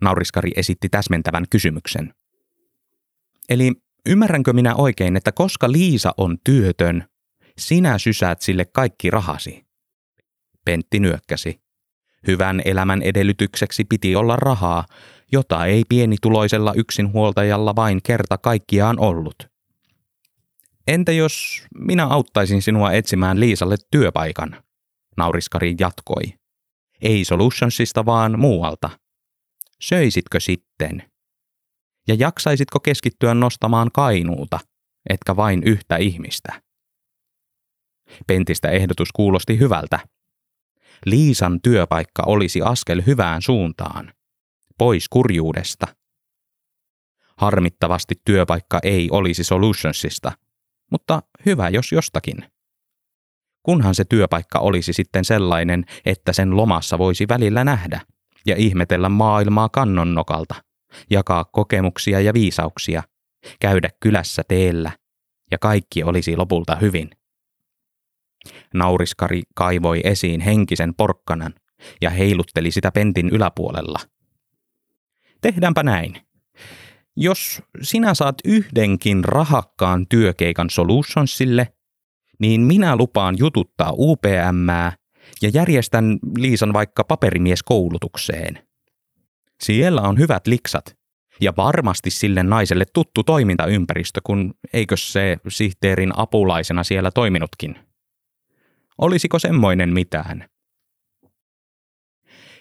Nauriskari esitti täsmentävän kysymyksen. Eli ymmärränkö minä oikein, että koska Liisa on työtön, sinä sysäät sille kaikki rahasi? Pentti nyökkäsi. Hyvän elämän edellytykseksi piti olla rahaa, jota ei pienituloisella yksinhuoltajalla vain kerta kaikkiaan ollut. Entä jos minä auttaisin sinua etsimään Liisalle työpaikan? Nauriskari jatkoi. Ei Solutionsista, vaan muualta. Söisitkö sitten? Ja jaksaisitko keskittyä nostamaan kainuuta, etkä vain yhtä ihmistä? Pentistä ehdotus kuulosti hyvältä. Liisan työpaikka olisi askel hyvään suuntaan. Pois kurjuudesta. Harmittavasti työpaikka ei olisi Solutionsista, mutta hyvä jos jostakin kunhan se työpaikka olisi sitten sellainen, että sen lomassa voisi välillä nähdä ja ihmetellä maailmaa kannonnokalta, jakaa kokemuksia ja viisauksia, käydä kylässä teellä, ja kaikki olisi lopulta hyvin. Nauriskari kaivoi esiin henkisen porkkanan ja heilutteli sitä pentin yläpuolella. Tehdäänpä näin. Jos sinä saat yhdenkin rahakkaan työkeikan Solutionsille – niin minä lupaan jututtaa UPM ja järjestän Liisan vaikka paperimieskoulutukseen. Siellä on hyvät liksat Ja varmasti sille naiselle tuttu toimintaympäristö, kun eikö se sihteerin apulaisena siellä toiminutkin. Olisiko semmoinen mitään?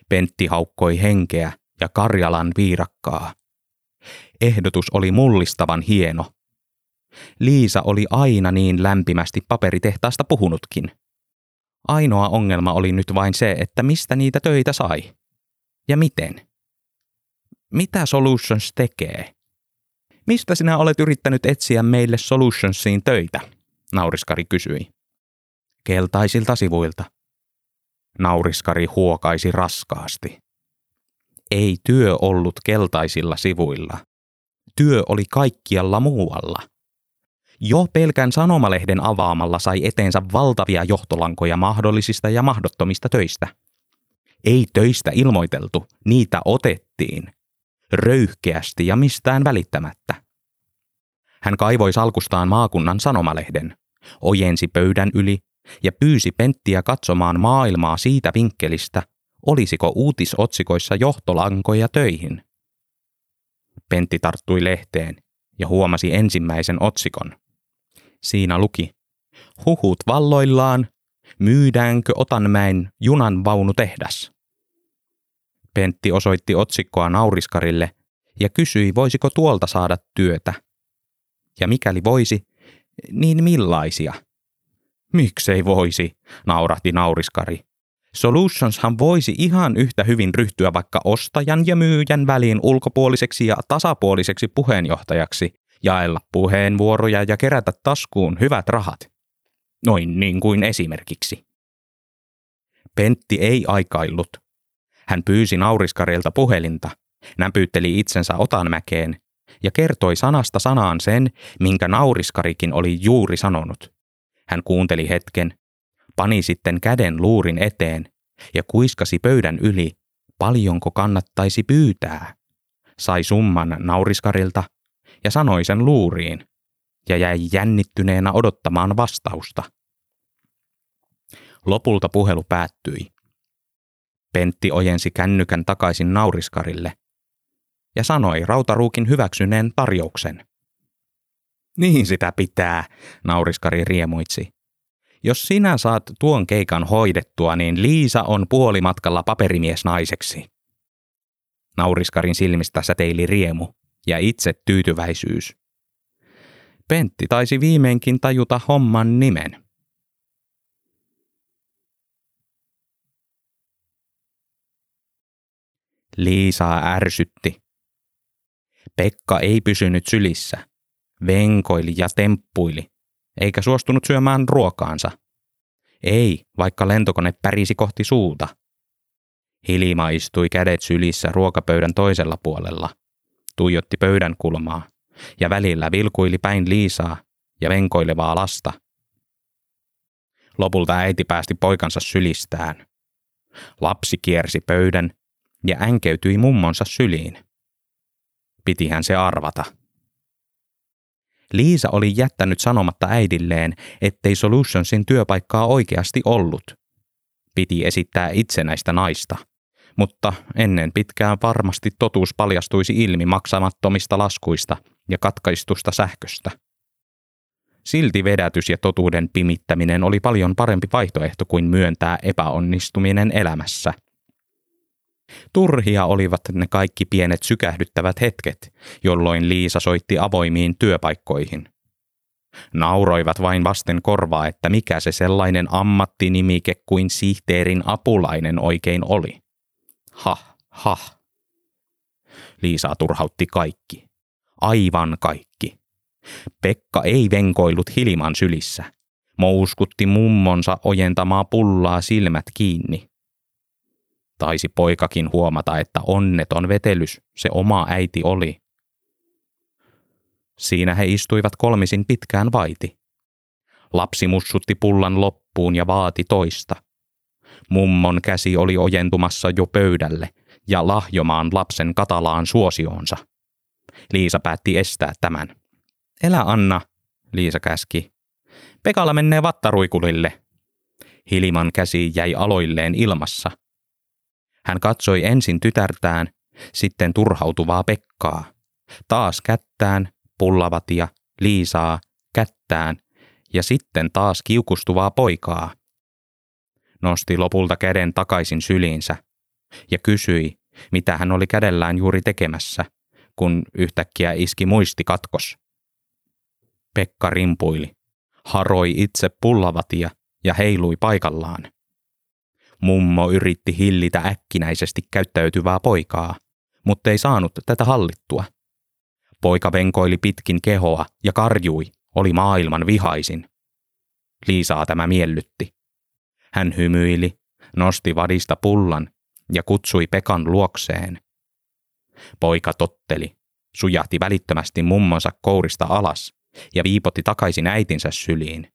Pentti haukkoi henkeä ja Karjalan viirakkaa. Ehdotus oli mullistavan hieno. Liisa oli aina niin lämpimästi paperitehtaasta puhunutkin. Ainoa ongelma oli nyt vain se, että mistä niitä töitä sai. Ja miten? Mitä Solutions tekee? Mistä sinä olet yrittänyt etsiä meille Solutionsiin töitä? Nauriskari kysyi. Keltaisilta sivuilta. Nauriskari huokaisi raskaasti. Ei työ ollut keltaisilla sivuilla. Työ oli kaikkialla muualla. Jo pelkän sanomalehden avaamalla sai eteensä valtavia johtolankoja mahdollisista ja mahdottomista töistä. Ei töistä ilmoiteltu, niitä otettiin. Röyhkeästi ja mistään välittämättä. Hän kaivoi salkustaan maakunnan sanomalehden, ojensi pöydän yli ja pyysi Penttiä katsomaan maailmaa siitä vinkkelistä, olisiko uutisotsikoissa johtolankoja töihin. Pentti tarttui lehteen ja huomasi ensimmäisen otsikon. Siinä luki, huhut valloillaan, myydäänkö Otanmäen junan vaunutehdas? Pentti osoitti otsikkoa nauriskarille ja kysyi, voisiko tuolta saada työtä. Ja mikäli voisi, niin millaisia? Miksei voisi, naurahti nauriskari. Solutionshan voisi ihan yhtä hyvin ryhtyä vaikka ostajan ja myyjän väliin ulkopuoliseksi ja tasapuoliseksi puheenjohtajaksi, jaella puheenvuoroja ja kerätä taskuun hyvät rahat. Noin niin kuin esimerkiksi. Pentti ei aikaillut. Hän pyysi nauriskarilta puhelinta, näpytteli itsensä Otanmäkeen ja kertoi sanasta sanaan sen, minkä nauriskarikin oli juuri sanonut. Hän kuunteli hetken, pani sitten käden luurin eteen ja kuiskasi pöydän yli, paljonko kannattaisi pyytää. Sai summan nauriskarilta ja sanoi sen luuriin ja jäi jännittyneenä odottamaan vastausta. Lopulta puhelu päättyi. Pentti ojensi kännykän takaisin nauriskarille ja sanoi rautaruukin hyväksyneen tarjouksen. Niin sitä pitää, nauriskari riemuitsi. Jos sinä saat tuon keikan hoidettua, niin Liisa on puolimatkalla paperimies naiseksi. Nauriskarin silmistä säteili riemu ja itse tyytyväisyys. Pentti taisi viimeinkin tajuta homman nimen. Liisaa ärsytti. Pekka ei pysynyt sylissä. Venkoili ja temppuili, eikä suostunut syömään ruokaansa. Ei, vaikka lentokone pärisi kohti suuta. Hilima istui kädet sylissä ruokapöydän toisella puolella, tuijotti pöydän kulmaa ja välillä vilkuili päin Liisaa ja venkoilevaa lasta. Lopulta äiti päästi poikansa sylistään. Lapsi kiersi pöydän ja änkeytyi mummonsa syliin. Pitihän se arvata. Liisa oli jättänyt sanomatta äidilleen, ettei Solutionsin työpaikkaa oikeasti ollut. Piti esittää itsenäistä naista, mutta ennen pitkään varmasti totuus paljastuisi ilmi maksamattomista laskuista ja katkaistusta sähköstä. Silti vedätys ja totuuden pimittäminen oli paljon parempi vaihtoehto kuin myöntää epäonnistuminen elämässä – Turhia olivat ne kaikki pienet sykähdyttävät hetket, jolloin Liisa soitti avoimiin työpaikkoihin. Nauroivat vain vasten korvaa, että mikä se sellainen ammattinimike kuin sihteerin apulainen oikein oli. Ha, ha. Liisa turhautti kaikki. Aivan kaikki. Pekka ei venkoillut Hiliman sylissä. Mouskutti mummonsa ojentamaa pullaa silmät kiinni. Taisi poikakin huomata, että onneton vetelys se oma äiti oli. Siinä he istuivat kolmisin pitkään vaiti. Lapsi mussutti pullan loppuun ja vaati toista. Mummon käsi oli ojentumassa jo pöydälle ja lahjomaan lapsen katalaan suosioonsa. Liisa päätti estää tämän. Elä Anna, Liisa käski. Pekalla menee vattaruikulille. Hiliman käsi jäi aloilleen ilmassa – hän katsoi ensin tytärtään, sitten turhautuvaa Pekkaa. taas kättään, pullavatia, Liisaa, kättään ja sitten taas kiukustuvaa poikaa. Nosti lopulta käden takaisin syliinsä ja kysyi, mitä hän oli kädellään juuri tekemässä, kun yhtäkkiä iski muisti katkos. Pekka rimpuili, haroi itse pullavatia ja heilui paikallaan. Mummo yritti hillitä äkkinäisesti käyttäytyvää poikaa, mutta ei saanut tätä hallittua. Poika venkoili pitkin kehoa ja karjui, oli maailman vihaisin. Liisaa tämä miellytti. Hän hymyili, nosti vadista pullan ja kutsui Pekan luokseen. Poika totteli, sujahti välittömästi mummonsa kourista alas ja viipotti takaisin äitinsä syliin.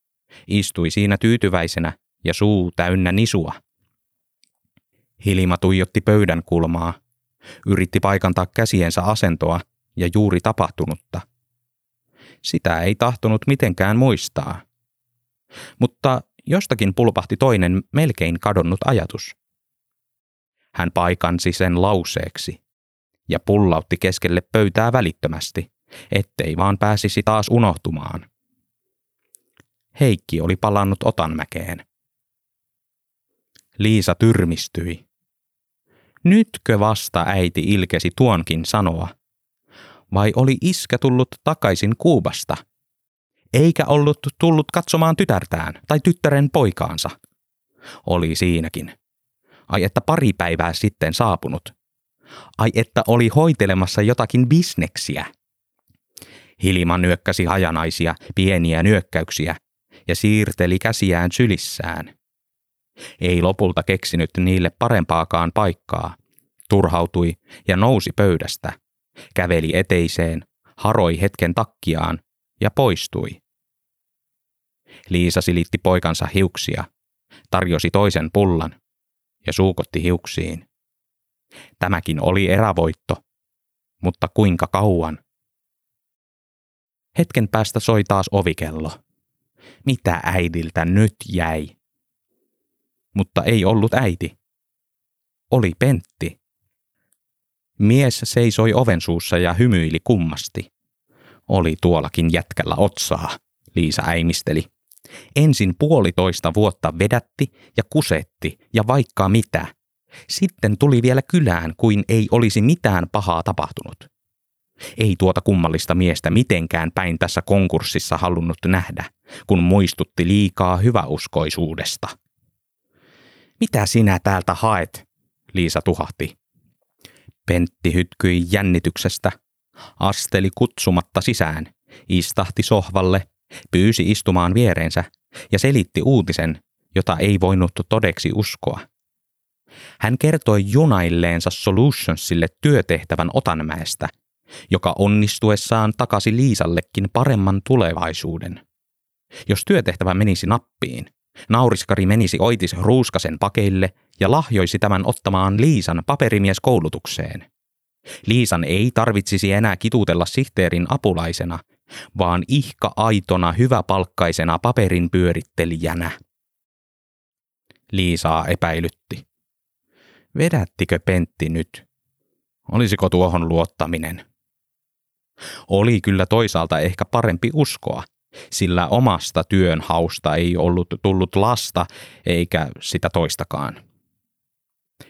Istui siinä tyytyväisenä ja suu täynnä nisua. Hilma tuijotti pöydän kulmaa, yritti paikantaa käsiensä asentoa ja juuri tapahtunutta. Sitä ei tahtonut mitenkään muistaa. Mutta jostakin pulpahti toinen melkein kadonnut ajatus. Hän paikansi sen lauseeksi ja pullautti keskelle pöytää välittömästi, ettei vaan pääsisi taas unohtumaan. Heikki oli palannut Otanmäkeen. Liisa tyrmistyi. Nytkö vasta äiti ilkesi tuonkin sanoa? Vai oli iskä tullut takaisin Kuubasta? Eikä ollut tullut katsomaan tytärtään tai tyttären poikaansa. Oli siinäkin. Ai että pari päivää sitten saapunut. Ai että oli hoitelemassa jotakin bisneksiä. Hilma nyökkäsi hajanaisia, pieniä nyökkäyksiä ja siirteli käsiään sylissään. Ei lopulta keksinyt niille parempaakaan paikkaa. Turhautui ja nousi pöydästä. Käveli eteiseen, haroi hetken takkiaan ja poistui. Liisa silitti poikansa hiuksia, tarjosi toisen pullan ja suukotti hiuksiin. Tämäkin oli erävoitto, mutta kuinka kauan? Hetken päästä soi taas ovikello. Mitä äidiltä nyt jäi? Mutta ei ollut äiti. Oli Pentti. Mies seisoi oven suussa ja hymyili kummasti. Oli tuollakin jätkällä otsaa, Liisa äimisteli. Ensin puolitoista vuotta vedätti ja kusetti ja vaikka mitä. Sitten tuli vielä kylään, kuin ei olisi mitään pahaa tapahtunut. Ei tuota kummallista miestä mitenkään päin tässä konkurssissa halunnut nähdä, kun muistutti liikaa hyväuskoisuudesta. Mitä sinä täältä haet? Liisa tuhahti. Pentti hytkyi jännityksestä, asteli kutsumatta sisään, istahti sohvalle, pyysi istumaan viereensä ja selitti uutisen, jota ei voinut todeksi uskoa. Hän kertoi junailleensa Solutionsille työtehtävän Otanmäestä, joka onnistuessaan takasi Liisallekin paremman tulevaisuuden. Jos työtehtävä menisi nappiin, nauriskari menisi Oitis Ruuskasen pakeille ja lahjoisi tämän ottamaan Liisan paperimieskoulutukseen. Liisan ei tarvitsisi enää kituutella sihteerin apulaisena, vaan ihka aitona hyväpalkkaisena paperin pyörittelijänä. Liisaa epäilytti. Vedättikö Pentti nyt? Olisiko tuohon luottaminen? Oli kyllä toisaalta ehkä parempi uskoa, sillä omasta työnhausta ei ollut tullut lasta eikä sitä toistakaan.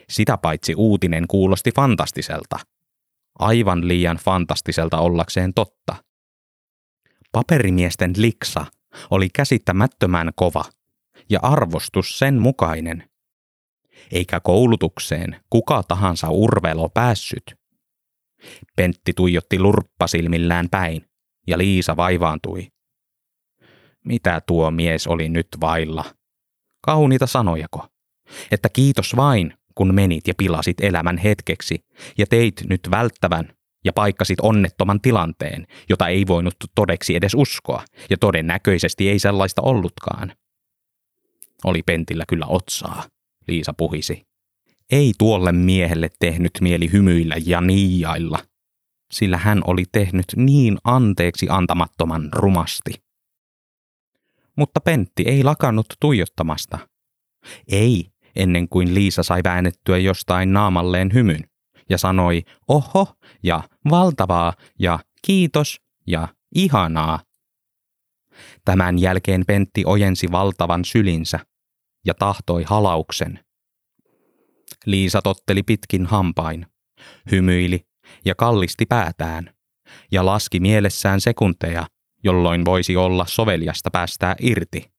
Sitä paitsi uutinen kuulosti fantastiselta. Aivan liian fantastiselta ollakseen totta. Paperimiesten liksa oli käsittämättömän kova ja arvostus sen mukainen. Eikä koulutukseen kuka tahansa urvelo päässyt. Pentti tuijotti lurppasilmillään päin ja Liisa vaivaantui. Mitä tuo mies oli nyt vailla? Kauniita sanojako? Että kiitos vain, kun menit ja pilasit elämän hetkeksi ja teit nyt välttävän ja paikkasit onnettoman tilanteen, jota ei voinut todeksi edes uskoa, ja todennäköisesti ei sellaista ollutkaan. Oli Pentillä kyllä otsaa, Liisa puhisi. Ei tuolle miehelle tehnyt mieli hymyillä ja niijailla, sillä hän oli tehnyt niin anteeksi antamattoman rumasti. Mutta Pentti ei lakannut tuijottamasta. Ei, ennen kuin Liisa sai väännettyä jostain naamalleen hymyn ja sanoi oho ja valtavaa ja kiitos ja ihanaa. Tämän jälkeen Pentti ojensi valtavan sylinsä ja tahtoi halauksen. Liisa totteli pitkin hampain, hymyili ja kallisti päätään ja laski mielessään sekunteja, jolloin voisi olla soveliasta päästää irti.